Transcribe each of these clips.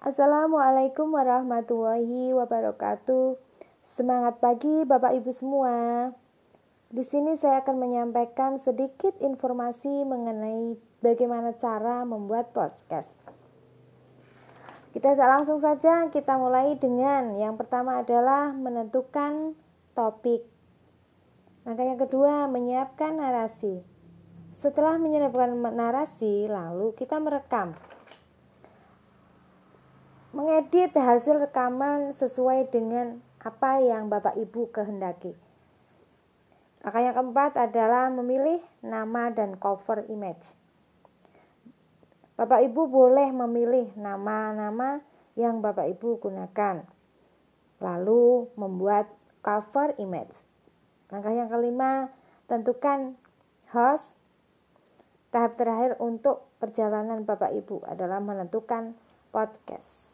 Assalamualaikum warahmatullahi wabarakatuh. Semangat pagi Bapak Ibu semua. Di sini saya akan menyampaikan sedikit informasi mengenai bagaimana cara membuat podcast. Kita langsung saja kita mulai dengan yang pertama adalah menentukan topik. Langkah yang kedua menyiapkan narasi. Setelah menyiapkan narasi, lalu kita merekam mengedit hasil rekaman sesuai dengan apa yang Bapak Ibu kehendaki. Langkah yang keempat adalah memilih nama dan cover image. Bapak Ibu boleh memilih nama-nama yang Bapak Ibu gunakan. Lalu membuat cover image. Langkah yang kelima, tentukan host. Tahap terakhir untuk perjalanan Bapak Ibu adalah menentukan podcast.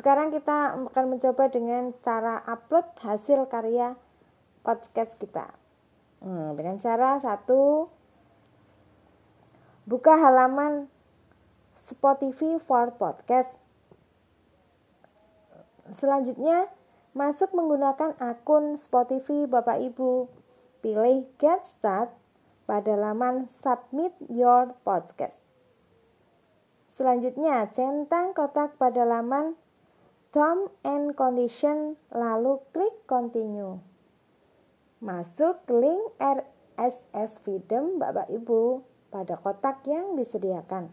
Sekarang kita akan mencoba dengan cara upload hasil karya podcast kita. Hmm, dengan cara satu, buka halaman Spotify for Podcast. Selanjutnya, masuk menggunakan akun Spotify Bapak Ibu. Pilih Get Start pada laman Submit Your Podcast. Selanjutnya, centang kotak pada laman term and condition lalu klik continue. Masuk link RSS feedem Bapak Ibu pada kotak yang disediakan.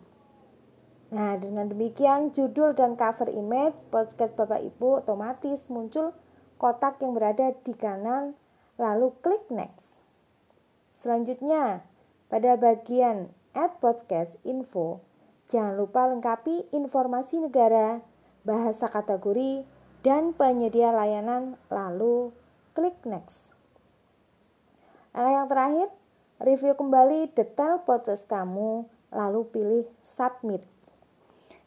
Nah, dengan demikian judul dan cover image podcast Bapak Ibu otomatis muncul kotak yang berada di kanan lalu klik next. Selanjutnya, pada bagian add podcast info, jangan lupa lengkapi informasi negara bahasa kategori, dan penyedia layanan, lalu klik next. Langkah yang terakhir, review kembali detail proses kamu, lalu pilih submit.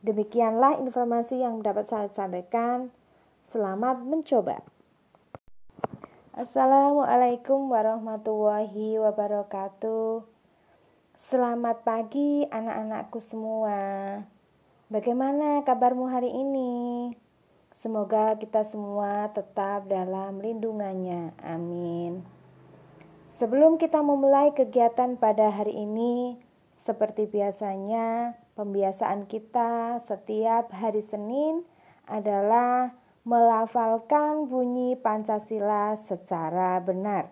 Demikianlah informasi yang dapat saya sampaikan. Selamat mencoba. Assalamualaikum warahmatullahi wabarakatuh. Selamat pagi anak-anakku semua. Bagaimana kabarmu hari ini? Semoga kita semua tetap dalam lindungannya. Amin. Sebelum kita memulai kegiatan pada hari ini, seperti biasanya, pembiasaan kita setiap hari Senin adalah melafalkan bunyi Pancasila secara benar.